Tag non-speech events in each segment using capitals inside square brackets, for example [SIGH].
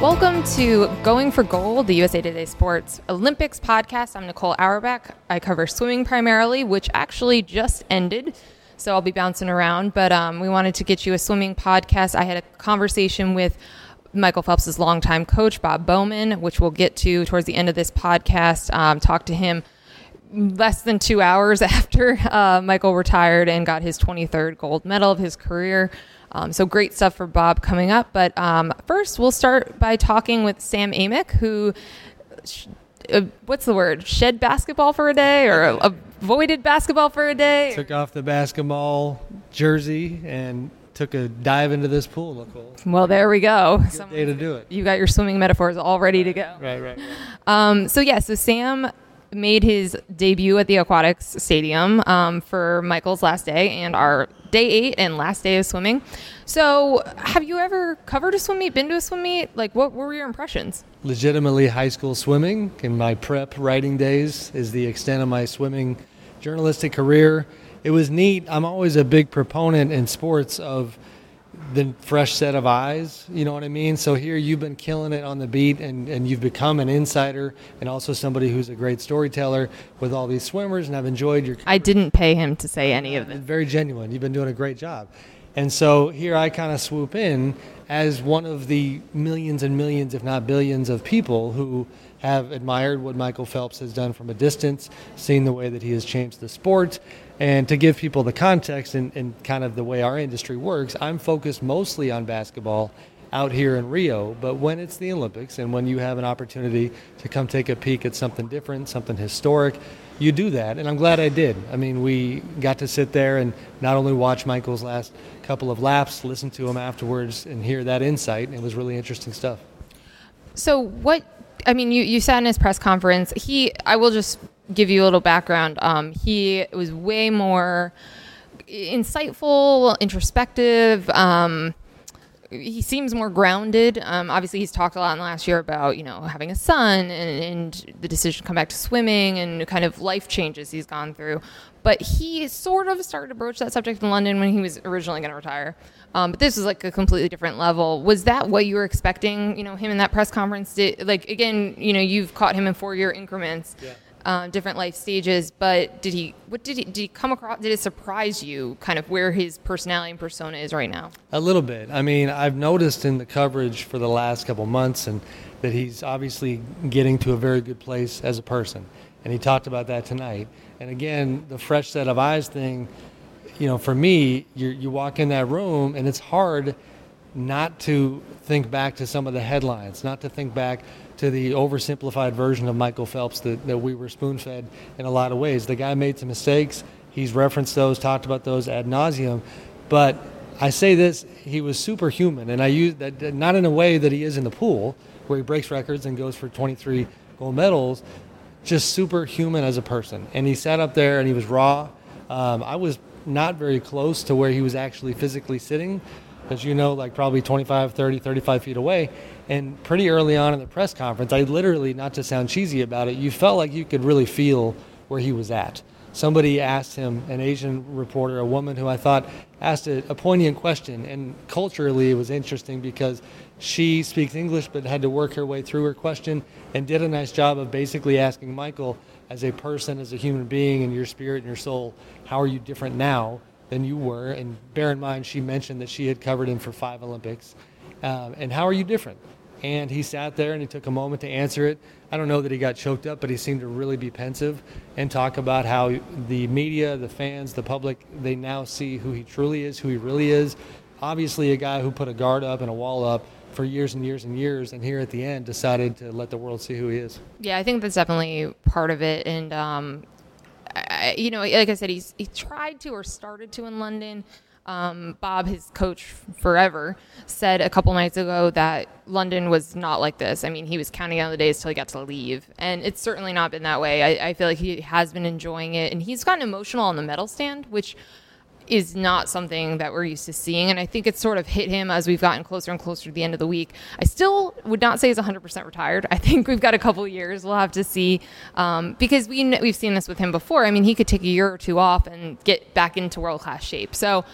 Welcome to Going for Gold, the USA Today Sports Olympics podcast. I'm Nicole Auerbach. I cover swimming primarily, which actually just ended. So I'll be bouncing around. But um, we wanted to get you a swimming podcast. I had a conversation with Michael Phelps' longtime coach, Bob Bowman, which we'll get to towards the end of this podcast. Um, talk to him less than two [LAUGHS] hours after uh, Michael retired and got his 23rd gold medal of his career. Um, so great stuff for Bob coming up. But um, first, we'll start by talking with Sam Amick, who, sh- uh, what's the word, shed basketball for a day or avoided basketball for a day? Took off the basketball jersey and took a dive into this pool, Nicole. Well, there we go. Good day to do it. You got your swimming metaphors all ready to go. Right, right. right. Um, so yeah, so Sam made his debut at the Aquatics Stadium um, for Michael's last day and our day eight and last day of swimming. So, have you ever covered a swim meet, been to a swim meet? Like, what were your impressions? Legitimately high school swimming in my prep writing days is the extent of my swimming journalistic career. It was neat. I'm always a big proponent in sports of the fresh set of eyes. You know what I mean? So here you've been killing it on the beat and, and you've become an insider and also somebody who's a great storyteller with all these swimmers and I've enjoyed your I didn't pay him to say any of it. Very genuine. You've been doing a great job. And so here I kind of swoop in as one of the millions and millions, if not billions, of people who have admired what Michael Phelps has done from a distance, seen the way that he has changed the sport. And to give people the context and, and kind of the way our industry works, I'm focused mostly on basketball out here in Rio. But when it's the Olympics and when you have an opportunity to come take a peek at something different, something historic, you do that. And I'm glad I did. I mean, we got to sit there and not only watch Michael's last couple of laps, listen to him afterwards, and hear that insight. It was really interesting stuff. So, what I mean, you, you sat in his press conference. He, I will just give you a little background. Um, he was way more insightful, introspective. Um, he seems more grounded. Um, obviously, he's talked a lot in the last year about you know having a son and, and, the decision to come back to swimming and kind of life changes he's gone through. But he sort of started to broach that subject in London when he was originally going to retire. Um, but this was like a completely different level. Was that what you were expecting? You know, him in that press conference. Did like again? You know, you've caught him in four-year increments. Yeah uh, different life stages. But did he? What did he? Did he come across? Did it surprise you, kind of where his personality and persona is right now? A little bit. I mean, I've noticed in the coverage for the last couple months, and that he's obviously getting to a very good place as a person. And he talked about that tonight. And again, the fresh set of eyes thing. You know, for me, you you walk in that room, and it's hard not to think back to some of the headlines, not to think back to the oversimplified version of Michael Phelps that, that we were spoon fed in a lot of ways. The guy made some mistakes. He's referenced those, talked about those ad nauseum. But I say this, he was superhuman. And I use that not in a way that he is in the pool, where he breaks records and goes for 23 gold medals, just superhuman as a person. And he sat up there and he was raw. Um, I was not very close to where he was actually physically sitting, as you know, like probably 25, 30, 35 feet away. And pretty early on in the press conference, I literally, not to sound cheesy about it, you felt like you could really feel where he was at. Somebody asked him, an Asian reporter, a woman who I thought asked a, a poignant question. And culturally, it was interesting because she speaks English but had to work her way through her question and did a nice job of basically asking Michael, as a person, as a human being, and your spirit and your soul, how are you different now than you were? And bear in mind, she mentioned that she had covered him for five Olympics. Um, and how are you different? And he sat there and he took a moment to answer it. I don't know that he got choked up, but he seemed to really be pensive and talk about how the media, the fans, the public, they now see who he truly is, who he really is. Obviously, a guy who put a guard up and a wall up for years and years and years, and here at the end decided to let the world see who he is. Yeah, I think that's definitely part of it. And, um, You know, like I said, he's he tried to or started to in London. Um, Bob, his coach forever, said a couple nights ago that London was not like this. I mean, he was counting down the days till he got to leave, and it's certainly not been that way. I, I feel like he has been enjoying it, and he's gotten emotional on the medal stand, which is not something that we're used to seeing. And I think it's sort of hit him as we've gotten closer and closer to the end of the week. I still would not say he's 100% retired. I think we've got a couple years. We'll have to see um, because we, we've seen this with him before. I mean, he could take a year or two off and get back into world class shape. So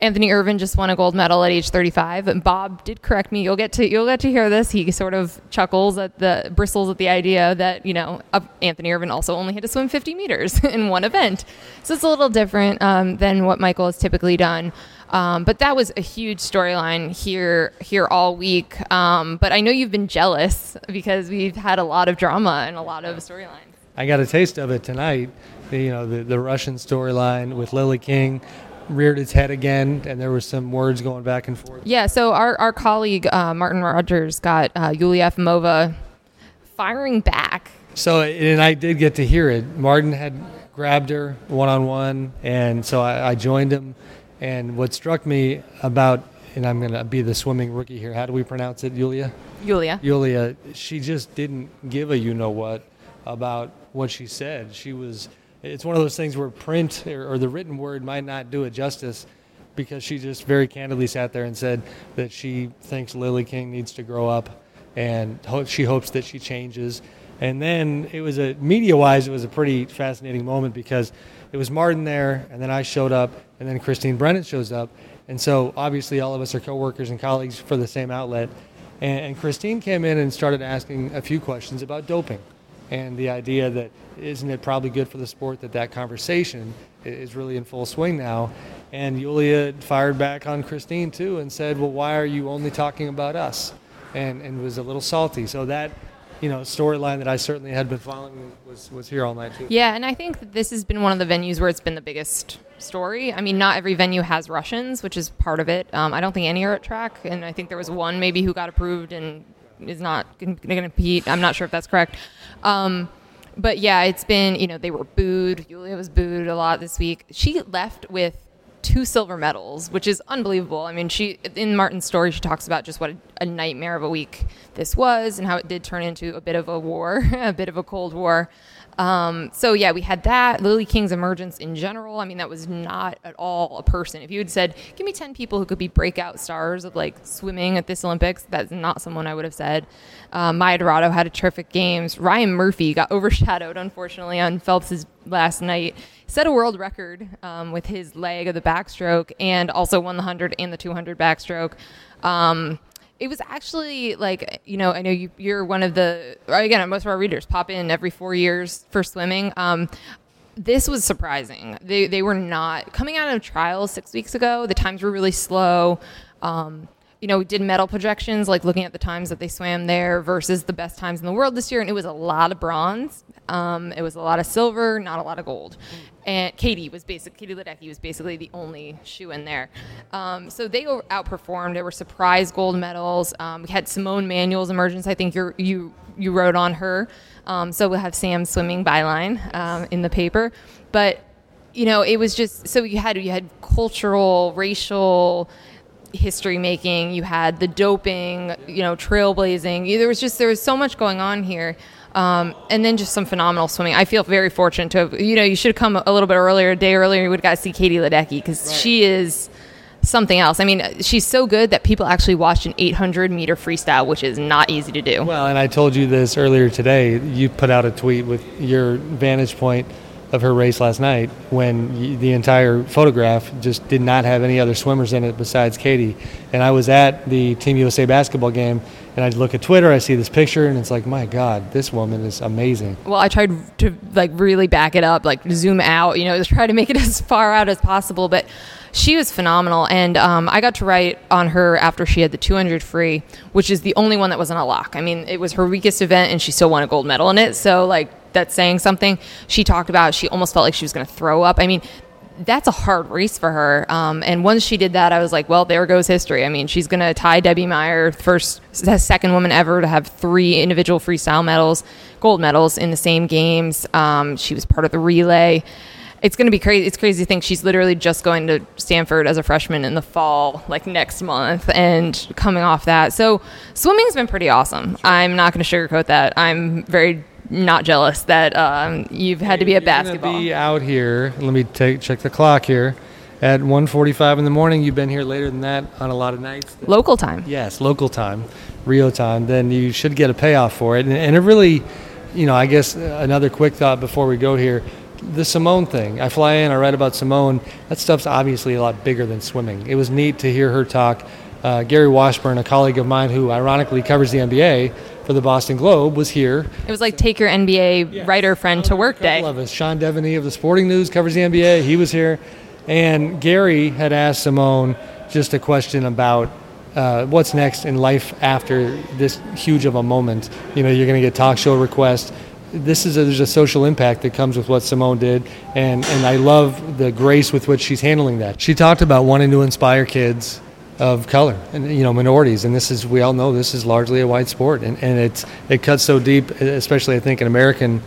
Anthony Ervin just won a gold medal at age 35. And Bob did correct me. You'll get to you'll get to hear this. He sort of chuckles at the bristles at the idea that you know Anthony Ervin also only had to swim 50 meters [LAUGHS] in one event, so it's a little different um, than what Michael has typically done. Um, but that was a huge storyline here here all week. Um, but I know you've been jealous because we've had a lot of drama and a lot of storylines. I got a taste of it tonight. The, you know, the, the Russian storyline with Lily King reared its head again, and there was some words going back and forth. Yeah, so our, our colleague uh, Martin Rogers got uh, Yulia Efimova firing back. So, and I did get to hear it. Martin had grabbed her one on one, and so I, I joined him. And what struck me about, and I'm going to be the swimming rookie here. How do we pronounce it, Yulia? Yulia. Yulia. She just didn't give a you know what about what she said. She was it's one of those things where print or, or, the written word might not do it justice because she just very candidly sat there and said that she thinks Lily King needs to grow up and she hopes that she changes. And then it was a media wise, it was a pretty fascinating moment because it was Martin there, and then I showed up, and then Christine Brennan shows up. And so obviously, all of us are coworkers and colleagues for the same outlet. And, and Christine came in and started asking a few questions about doping and the idea that isn't it probably good for the sport that that conversation is really in full swing now. And Yulia fired back on Christine too and said, "Well, why are you only talking about us?" and and was a little salty. So that you know storyline that I certainly had been following was was here all night too. Yeah, and I think this has been one of the venues where it's been the biggest story. I mean, not every venue has Russians, which is part of it. Um, I don't think any are at track, and I think there was one maybe who got approved and is not going to compete. I'm not sure if that's correct. Um, but yeah, it's been, you know, they were booed. Julia was booed a lot this week. She left with two silver medals, which is unbelievable. I mean, she in Martin's story, she talks about just what a, a, nightmare of a week this was and how it did turn into a bit of a war, [LAUGHS] a bit of a cold war. Um, so yeah, we had that. Lily King's emergence in general. I mean, that was not at all a person. If you had said, "Give me ten people who could be breakout stars of like swimming at this Olympics," that's not someone I would have said. Um, Maya DiRado had a terrific games. Ryan Murphy got [LAUGHS] overshadowed, unfortunately, on Phelps's last night. Set a world record um, with his leg of the backstroke, and also won the hundred and the two hundred backstroke. Um, it was actually like you know I know you, you're one of the again most of our readers pop in every four years for swimming. Um, this was surprising. They they were not coming out of trials six weeks ago. The times were really slow. Um, you know, we did medal projections, like looking at the times that they swam there versus the best times in the world this year, and it was a lot of bronze. Um, it was a lot of silver, not a lot of gold. And Katie was basically Katie Ledecky was basically the only shoe in there. Um, so they outperformed. There were surprise gold medals. Um, we had Simone Manuel's emergence. I think you you you wrote on her. Um, so we'll have Sam's swimming byline um, in the paper, but you know it was just so you had you had cultural, racial history making. You had the doping, you know, trailblazing. There was just there was so much going on here. Um, and then just some phenomenal swimming. I feel very fortunate to have, you know, you should have come a little bit earlier, a day earlier, you would have got to see Katie Ledecky because right. she is something else. I mean, she's so good that people actually watched an 800 meter freestyle, which is not easy to do. Well, and I told you this earlier today. You put out a tweet with your vantage point of her race last night when the entire photograph just did not have any other swimmers in it besides Katie. And I was at the Team USA basketball game and I look at Twitter, I see this picture, and it's like, my God, this woman is amazing. Well, I tried to like really back it up, like zoom out, you know, try to make it [LAUGHS] as far out as possible, but she was phenomenal. And um, I got to write on her after she had the 200 free, which is the only one that wasn't a lock. I mean, it was her weakest event, and she still won a gold medal in it. So, like, that's saying something. She talked about she almost felt like she was going to throw up. I mean, that's a hard race for her. Um, and once she did that, I was like, well, there goes history. I mean, she's going to tie Debbie Meyer, first, second woman ever to have three individual freestyle medals, gold medals in the same games. Um, she was part of the relay. It's going to be crazy. It's crazy to think she's literally just going to Stanford as a freshman in the fall, like next month, and coming off that. So swimming's been pretty awesome. I'm not going to sugarcoat that. I'm very not jealous that um, you've had to be at basketball. Be out here. Let me take check the clock here. At 1:45 in the morning, you've been here later than that on a lot of nights. Local time. Yes, local time, Rio time. Then you should get a payoff for it, and, and it really, you know, I guess another quick thought before we go here. the Simone thing. I fly in, I read about Simone. That stuff's obviously a lot bigger than swimming. It was neat to hear her talk. Uh, Gary Washburn, a colleague of mine who ironically covers the NBA for the Boston Globe, was here. It was like take your NBA yeah. writer friend to work day. Love us. Sean Deveney of the Sporting News covers the NBA. He was here. And Gary had asked Simone just a question about uh, what's next in life after this huge of a moment. You know, you're going to get talk show requests. This is a, there's a social impact that comes with what Simone did, and and I love the grace with which she's handling that. She talked about wanting to inspire kids of color and you know minorities, and this is we all know this is largely a white sport, and, and it's it cuts so deep, especially I think in American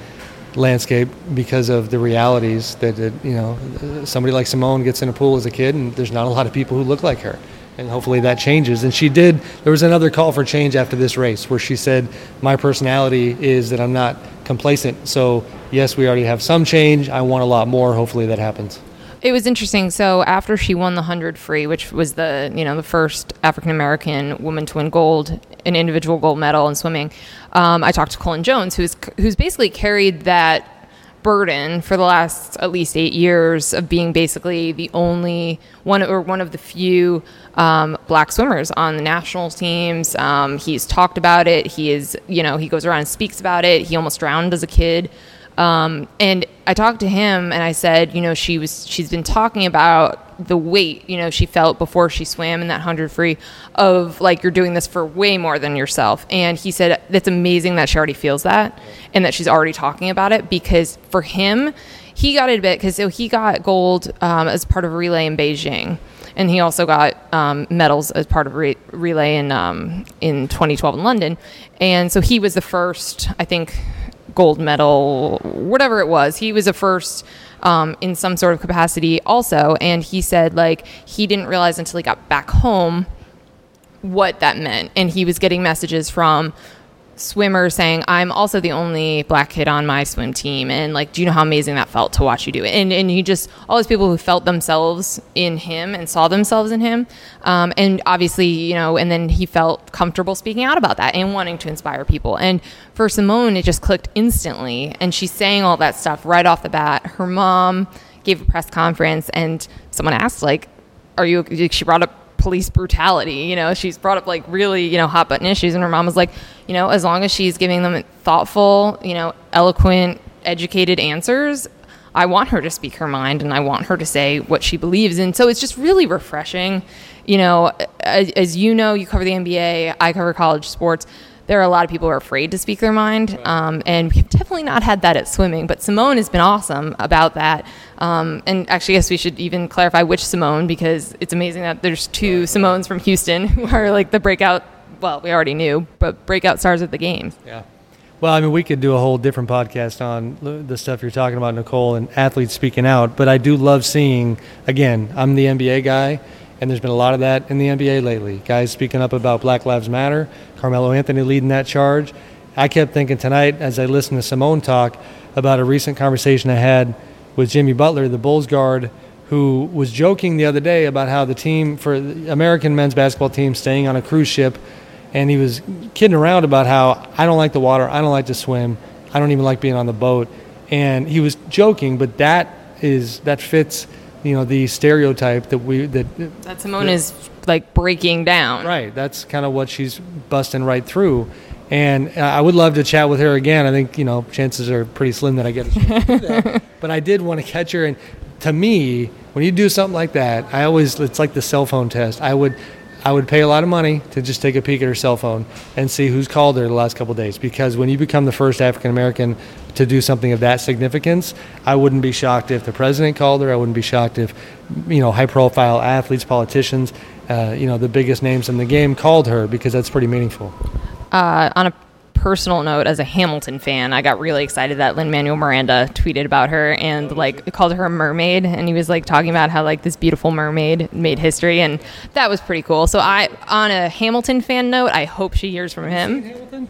landscape because of the realities that, that you know somebody like Simone gets in a pool as a kid, and there's not a lot of people who look like her and hopefully that changes. And she did. There was another call for change after this race where she said, "My personality is that I'm not complacent. So yes, we already have some change. I want a lot more. Hopefully that happens." It was interesting. So after she won the hundred free, which was the you know the first African American woman to win gold, an individual gold medal in swimming, um, I talked to Cullen Jones, who's who's basically carried that burden for the last at least eight years of being basically the only one or one of the few um, black swimmers on the national teams. Um, he's talked about it. He is, you know, he goes around and speaks about it. He almost drowned as a kid. Um, and I talked to him and I said, you know, she was she's been talking about the weight, you know, she felt before she swam in that 100 free of like you're doing this for way more than yourself. And he said that's amazing that she already feels that and that she's already talking about it because for him, he got it a bit because so he got gold um, as part of relay in Beijing. And he also got um, medals as part of re- relay in um, in 2012 in London, and so he was the first, I think, gold medal, whatever it was. He was a first um, in some sort of capacity also. And he said, like, he didn't realize until he got back home what that meant. And he was getting messages from swimmer saying, I'm also the only black kid on my swim team. And like, do you know how amazing that felt to watch you do it? And, and he just, all these people who felt themselves in him and saw themselves in him. Um, and obviously, you know, and then he felt comfortable speaking out about that and wanting to inspire people. And for Simone, it just clicked instantly. And she's saying all that stuff right off the bat. Her mom gave a press conference and someone asked, like, are you, she brought up police brutality. You know, she's brought up like really, you know, hot button issues. And her mom was like, you know, as long as she's giving them thoughtful, you know, eloquent, educated answers, I want her to speak her mind and I want her to say what she believes. And so it's just really refreshing. You know, as, as you know, you cover the NBA, I cover college sports there are a lot of people who are afraid to speak their mind, um, and we've definitely not had that at swimming. But Simone has been awesome about that. Um, and actually, I guess we should even clarify which Simone because it's amazing that there's two Simones from Houston [LAUGHS] who are like the breakout. Well, we already knew, but breakout stars at the games. Yeah. Well, I mean, we could do a whole different podcast on the stuff you're talking about, Nicole, and athletes speaking out. But I do love seeing, again, I'm the NBA guy and there's been a lot of that in the NBA lately. Guys speaking up about Black Lives Matter, Carmelo Anthony leading that charge. I kept thinking tonight as I listened to Simone talk about a recent conversation I had with Jimmy Butler, the Bulls guard, who was joking the other day about how the team for the American men's basketball team staying on a cruise ship, and he was kidding around about how I don't like the water, I don't like to swim, I don't even like being on the boat, and he was joking, but that is that fits you know the stereotype that we that that Simone that, is like breaking down. Right. That's kind of what she's busting right through. And I would love to chat with her again. I think you know chances are pretty slim that I get to do that. [LAUGHS] But I did want to catch her. And to me, when you do something like that, I always it's like the cell phone test. I would I would pay a lot of money to just take a peek at her cell phone and see who's called her the last couple days. Because when you become the first African American to do something of that significance, I wouldn't be shocked if the president called her. I wouldn't be shocked if, you know, high-profile athletes, politicians, uh, you know, the biggest names in the game called her because that's pretty meaningful. Uh, on a personal note, as a Hamilton fan, I got really excited that Lin Manuel Miranda tweeted about her and like called her a mermaid, and he was like talking about how like this beautiful mermaid made history, and that was pretty cool. So I, on a Hamilton fan note, I hope she hears from him.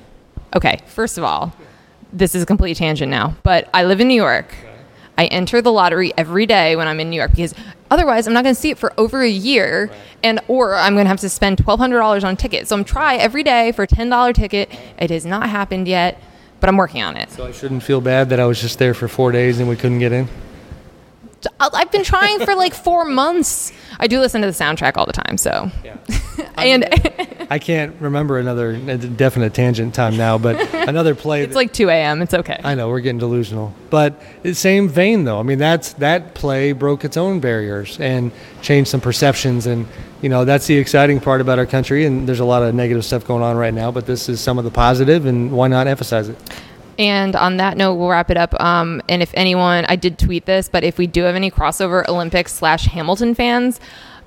Okay, first of all, this is a complete tangent now, but I live in New York. I enter the lottery every day when I'm in New York because otherwise I'm not going to see it for over a year, right. and or I'm going to have to spend twelve hundred dollars on tickets. So I'm try every day for a ten dollar ticket. It has not happened yet. but I'm working on it. So I shouldn't feel bad that I was just there for four days and we couldn't get in. I've been trying for like four months. I do listen to the soundtrack all the time, so. Yeah. [LAUGHS] and I can't remember another definite tangent time now, but [LAUGHS] another play. it's like 2 a.m. It's okay. I know we're getting delusional, but the same vein though. I mean, that's that play broke its own barriers and changed some perceptions, and you know that's the exciting part about our country. And there's a lot of negative stuff going on right now, but this is some of the positive, and why not emphasize it? And on that note, we'll wrap it up. Um, and if anyone, I did tweet this, but if we do have any crossover Olympics slash Hamilton fans,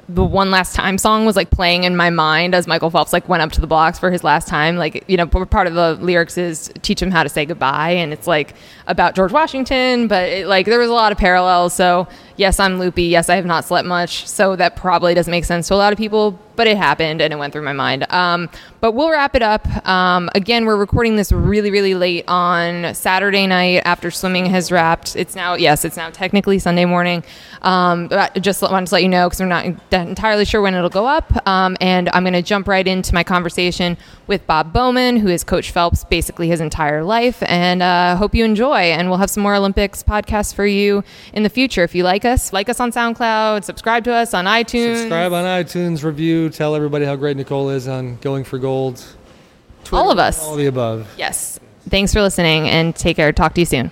the one last time song was like playing in my mind as Michael Phelps like went up to the blocks for his last time. Like you know, part of the lyrics is teach him how to say goodbye, and it's like about George Washington, but it, like there was a lot of parallels. So yes, I'm loopy. Yes, I have not slept much, so that probably doesn't make sense to a lot of people but it happened and it went through my mind. Um, but we'll wrap it up. Um, again, we're recording this really, really late on Saturday night after swimming has wrapped. It's now, yes, it's now technically Sunday morning. Um, but just wanted to let you know because we're not entirely sure when it'll go up. Um, and I'm going to jump right into my conversation with Bob Bowman, who is Coach Phelps basically his entire life. And uh, hope you enjoy. And we'll have some more Olympics podcasts for you in the future. If you like us, like us on SoundCloud, subscribe to us on iTunes. Subscribe on iTunes, review Tell everybody how great Nicole is on Going for Gold. Twitter, all of us. All of the above. Yes. Thanks for listening and take care. Talk to you soon.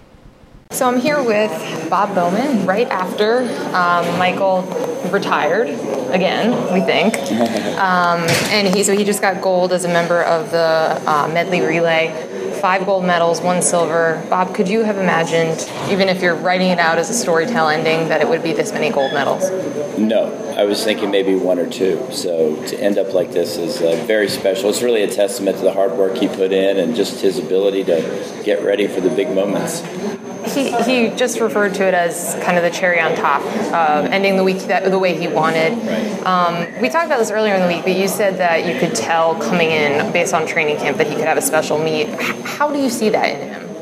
So I'm here with Bob Bowman right after um, Michael retired again, we think. [LAUGHS] Um, and he so he just got gold as a member of the uh, medley relay five gold medals, one silver. Bob, could you have imagined, even if you're writing it out as a storytell ending, that it would be this many gold medals? No, I was thinking maybe one or two. So to end up like this is uh, very special. It's really a testament to the hard work he put in and just his ability to get ready for the big moments. He, he just referred to it as kind of the cherry on top, uh, ending the week that, the way he wanted. Um, we talked about this earlier in the week, but you said that you could tell coming in based on training camp that he could have a special meet. How do you see that in him?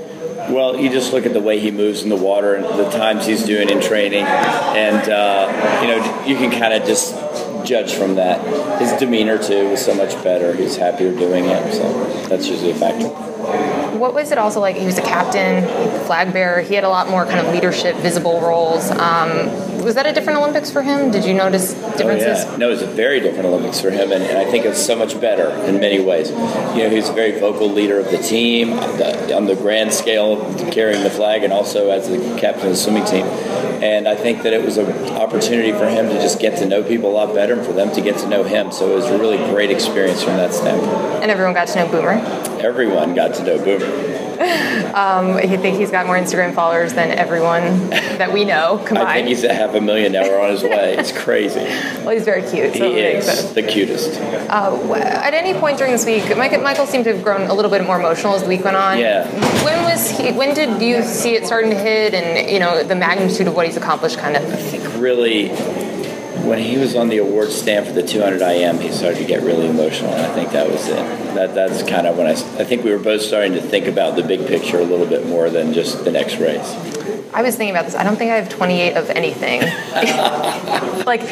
Well, you just look at the way he moves in the water and the times he's doing in training, and uh, you know you can kind of just judge from that. His demeanor too was so much better. He's happier doing it, so that's usually a factor what was it also like? He was a captain, flag bearer. He had a lot more kind of leadership, visible roles. Um, was that a different Olympics for him? Did you notice differences? Oh, yeah. No, it was a very different Olympics for him, and, and, I think it's so much better in many ways. You know, he's a very vocal leader of the team the, on the grand scale, carrying the flag, and also as the captain of the swimming team. And I think that it was an opportunity for him to just get to know people a lot better, and for them to get to know him. So it was a really great experience from that standpoint. And everyone got to know Boomer. Everyone got to know Boomer. Um, I think he's got more Instagram followers than everyone that we know combined. [LAUGHS] I think he's a half a million now. We're on his way. It's crazy. well, he's very cute. So he is the cutest. Uh, at any point during this week, Michael, Michael seemed to have grown a little bit more emotional as the week went on. Yeah. When was he? When did you see it starting to hit, and you know the magnitude of what he's accomplished? Kind of. I think really when he was on the award stand for the 200 IM, he started to get really emotional, and I think that was it. That that's kind of when I I think we were both starting to think about the big picture a little bit more than just the next race. I was thinking about this. I don't think I have 28 of anything. [LAUGHS] like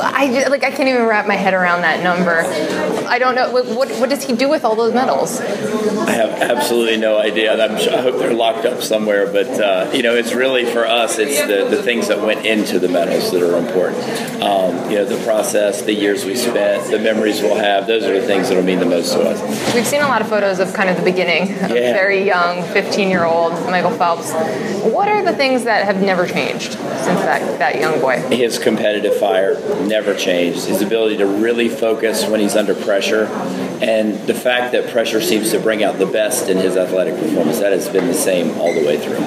I like I can't even wrap my head around that number. I don't know what what, what does he do with all those medals? I have absolutely no idea. I'm sure, I hope they're locked up somewhere. But uh, you know, it's really for us. It's the, the things that went into the medals that are important. Um, you know, the process, the years we spent, the memories we'll have. Those are the things that will mean the most to us. We've seen a lot of photos of kind of the beginning, yeah. very young, 15 year old Michael Phelps. What are the things that have never changed since that that young boy? His competitive fire never changed. His ability to really focus when he's under pressure, and the fact that pressure seems to bring out the best in his athletic performance. That has been the same all the way through.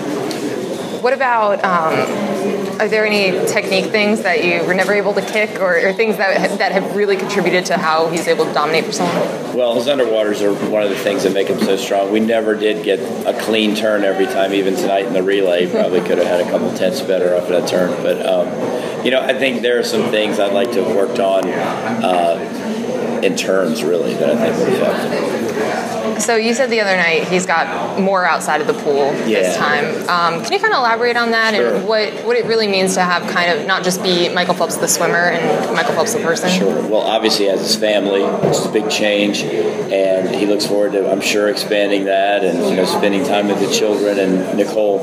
What about? Um, are there any technique things that you were never able to kick, or, or things that that have really contributed to how he's able to dominate for so long? Well, his underwaters are one of the things that make him so strong. We never did get a clean turn every time. Even tonight in the relay, probably could have had a couple tenths better off that turn. But um, you know, I think there are some things I'd like to have worked on uh, in turns really that I think would have helped. So you said the other night he's got more outside of the pool this time. Um, can you kind of elaborate on that Sure. and what what it really means to have kind of not just be Michael Phelps the swimmer and Michael Phelps the person? Sure. Well, obviously, as his family, it's a big change, and he looks forward to, I'm sure, expanding that and you know spending time with the children and Nicole.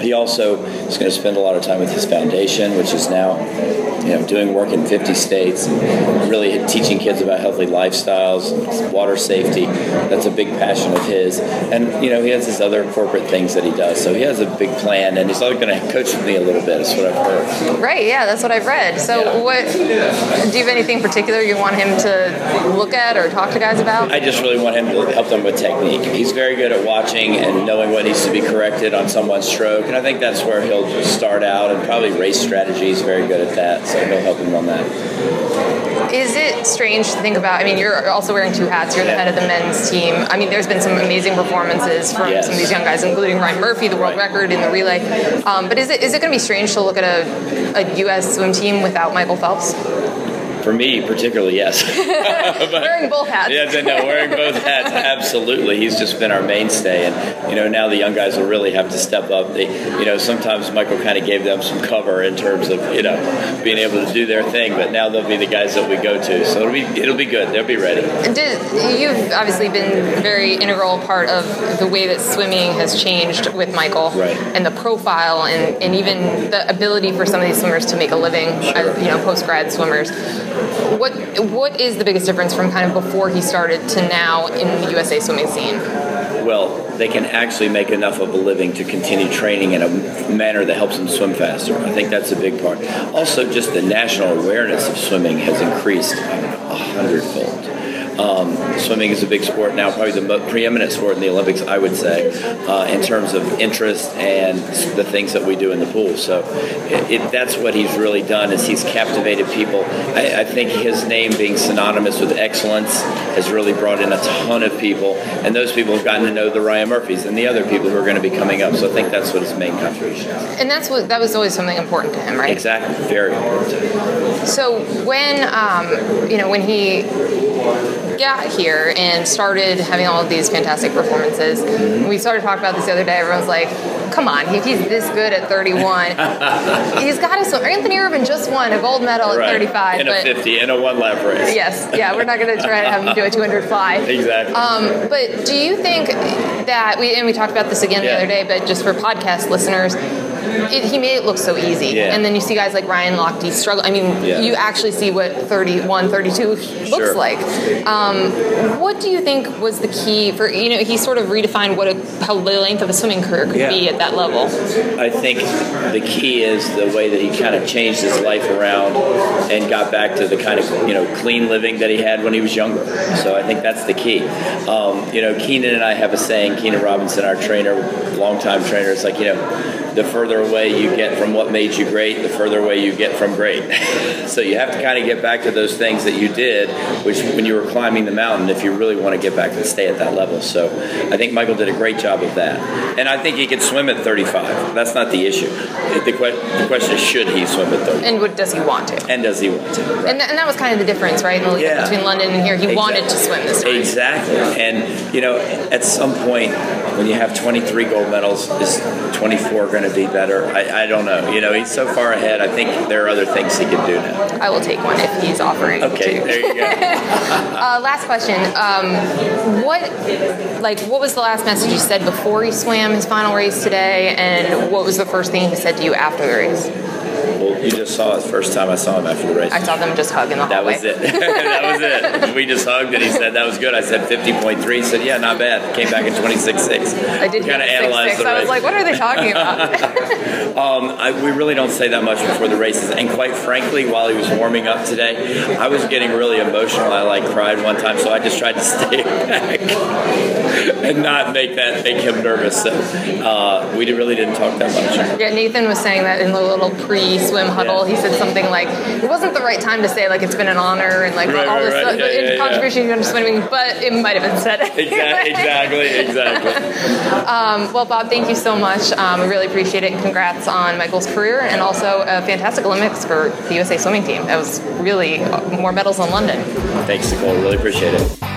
He also is going to spend a lot of time with his foundation, which is now, you know, doing work in 50 states and really teaching kids about healthy lifestyles, water safety. That's a big passion of his, and you know, he has his other corporate things that he does. So he has a big plan, and he's also going to coach with me a little bit. Is what I've heard. Right. Yeah, that's what I've read. So Yeah. what do you have anything particular you want him to look at or talk to guys about? I just really want him to help them with technique. He's very good at watching and knowing what needs to be corrected on someone's stroke, and I think that's where he'll start out. And probably race strategy is very good at that, so he'll help him on that. Is it strange to think about? I mean, you're also wearing two hats. You're the head of the men's team. I mean, there's been some amazing performances from Yes. some of these young guys, including Ryan Murphy, the world Right. record in the relay. Um, but is it is it going to be strange to look at a, a U.S. swim team without Michael Phelps For me, particularly, yes. [LAUGHS] wearing both hats? Yeah, no, wearing both hats, absolutely. He's just been our mainstay, and you know now the young guys will really have to step up. They, you know, sometimes Michael kind of gave them some cover in terms of you know being able to do their thing, but now they'll be the guys that we go to. So it'll be it'll be good. They'll be ready. Did, you've obviously been a very integral part of the way that swimming has changed with Michael, Right. And the profile and, and even the ability for some of these swimmers to make a living, uh, you know, post grad swimmers. What what is the biggest difference from kind of before he started to now in the USA swimming scene? well, they can actually make enough of a living to continue training in a manner that helps them swim faster. I think that's a big part. Also, just the national awareness of swimming has increased a hundredfold. Um, swimming is a big sport now, probably the mo- preeminent sport in the Olympics, I would say, uh, in terms of interest and the things that we do in the pool. So, it, it, that's what he's really done is he's captivated people. I, I think his name being synonymous with excellence has really brought in a ton of people, and those people have gotten to know the Ryan Murphys and the other people who are going to be coming up. So I think that's what his main contribution is. And that's what that was always something important to him, right? Exactly, very important. So when um, you know when he got here and started having all of these fantastic performances, we started talking about this the other day. Everyone's like, "Come on, if he's this good at 31, [LAUGHS] he's got to." swim." Anthony Ervin just won a gold medal at Right. 35, in a 50 in a one lap race. yes, yeah, we're not going to try to have him do a 200 fly. Exactly. Um, but do you think that we and we talked about this again the other day, but just for podcast listeners, it, he made it look so easy. Yeah. And then you see guys like Ryan Lochte struggle. I mean, Yeah. you actually see what 31, 32 looks Sure. like. Um, what do you think was the key for you know he sort of redefined what a, how the length of a swimming career could Yeah. be at that level? I think the key is the way that he kind of changed his life around and got back to the kind of you know clean living that he had when he was younger. So I think that's the key. Um, you know, Keenan and I have a saying. Keenan Robinson, our trainer, longtime trainer, it's like you know, the further away you get from what made you great, the further away you get from great. [LAUGHS] so you have to kind of get back to those things that you did, which when you were climbing the mountain, if you really want to get back and stay at that level. So I think Michael did a great job of that, and I think he could swim at 35. That's not the issue. The, que- the question is, should he swim at 30? And what does he want to? And does he want to? And, th- and that was kind of the difference, right? In the Yeah. between London and here, he wanted to swim this time. Exactly. And, you know, at some point, when you have 23 gold medals, is 24 going to be better? I, I don't know. You know, he's so far ahead. I think there are other things he can do now. I will take one if he's offering. Okay, there you go. [LAUGHS] Uh, last question. Um, what, like, what was the last message you said before he swam his final race today, and what was the first thing he said to you after the race? You just saw it first time I saw him after the race. I saw them just hug in the That hallway. was it. [LAUGHS] that was it. We just hugged and he said that was good. I said 50.3. He said, yeah, not bad. Came back in 26.6. I did kind of analyze the six. I was like, what are they talking about? [LAUGHS] Um, I, we really don't say that much before the races, and quite frankly, while he was warming up today, I was getting really emotional. I like cried one time, so I just tried to [LAUGHS] stay back and not make that make him nervous. So uh, we really didn't talk that much. yeah, Nathan was saying that in the little pre-swim huddle. Yeah. He said something like, "It wasn't the right time to say like it's been an honor and like Right, all right, this right. Yeah, yeah, yeah. contribution to swimming," but it might have been said. Exactly, exactly, exactly. [LAUGHS] Um, well, Bob, thank you so much. Um, we really appreciate it, and congrats on Michael's career and also a fantastic Olympics for the USA swimming team. That was really uh, more medals than London. Thanks, Nicole. Really appreciate it.